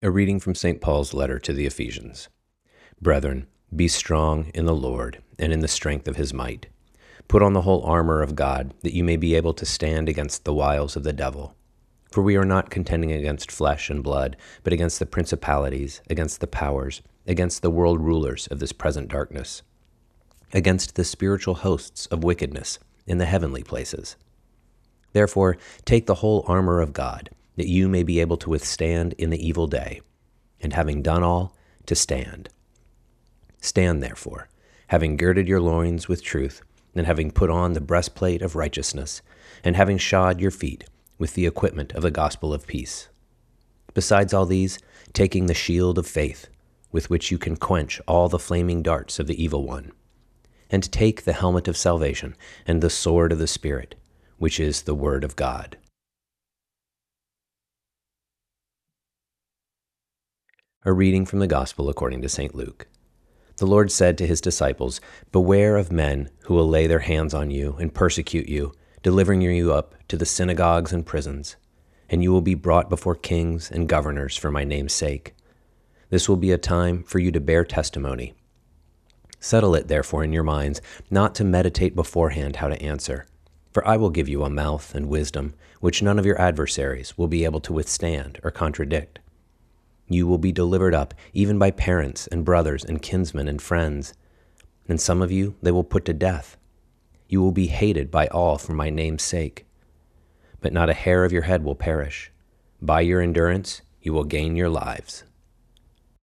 A reading from St. Paul's letter to the Ephesians. Brethren, be strong in the Lord and in the strength of his might. Put on the whole armor of God, that you may be able to stand against the wiles of the devil. For we are not contending against flesh and blood, but against the principalities, against the powers, against the world rulers of this present darkness, against the spiritual hosts of wickedness in the heavenly places. Therefore, take the whole armor of God that you may be able to withstand in the evil day, and having done all, to stand. Stand therefore, having girded your loins with truth, and having put on the breastplate of righteousness, and having shod your feet with the equipment of the gospel of peace. Besides all these, taking the shield of faith, with which you can quench all the flaming darts of the evil one, and take the helmet of salvation and the sword of the Spirit, which is the Word of God. A reading from the Gospel according to St. Luke. The Lord said to his disciples, Beware of men who will lay their hands on you and persecute you, delivering you up to the synagogues and prisons, and you will be brought before kings and governors for my name's sake. This will be a time for you to bear testimony. Settle it, therefore, in your minds, not to meditate beforehand how to answer. For I will give you a mouth and wisdom, which none of your adversaries will be able to withstand or contradict. You will be delivered up even by parents and brothers and kinsmen and friends. And some of you they will put to death. You will be hated by all for my name's sake. But not a hair of your head will perish. By your endurance you will gain your lives.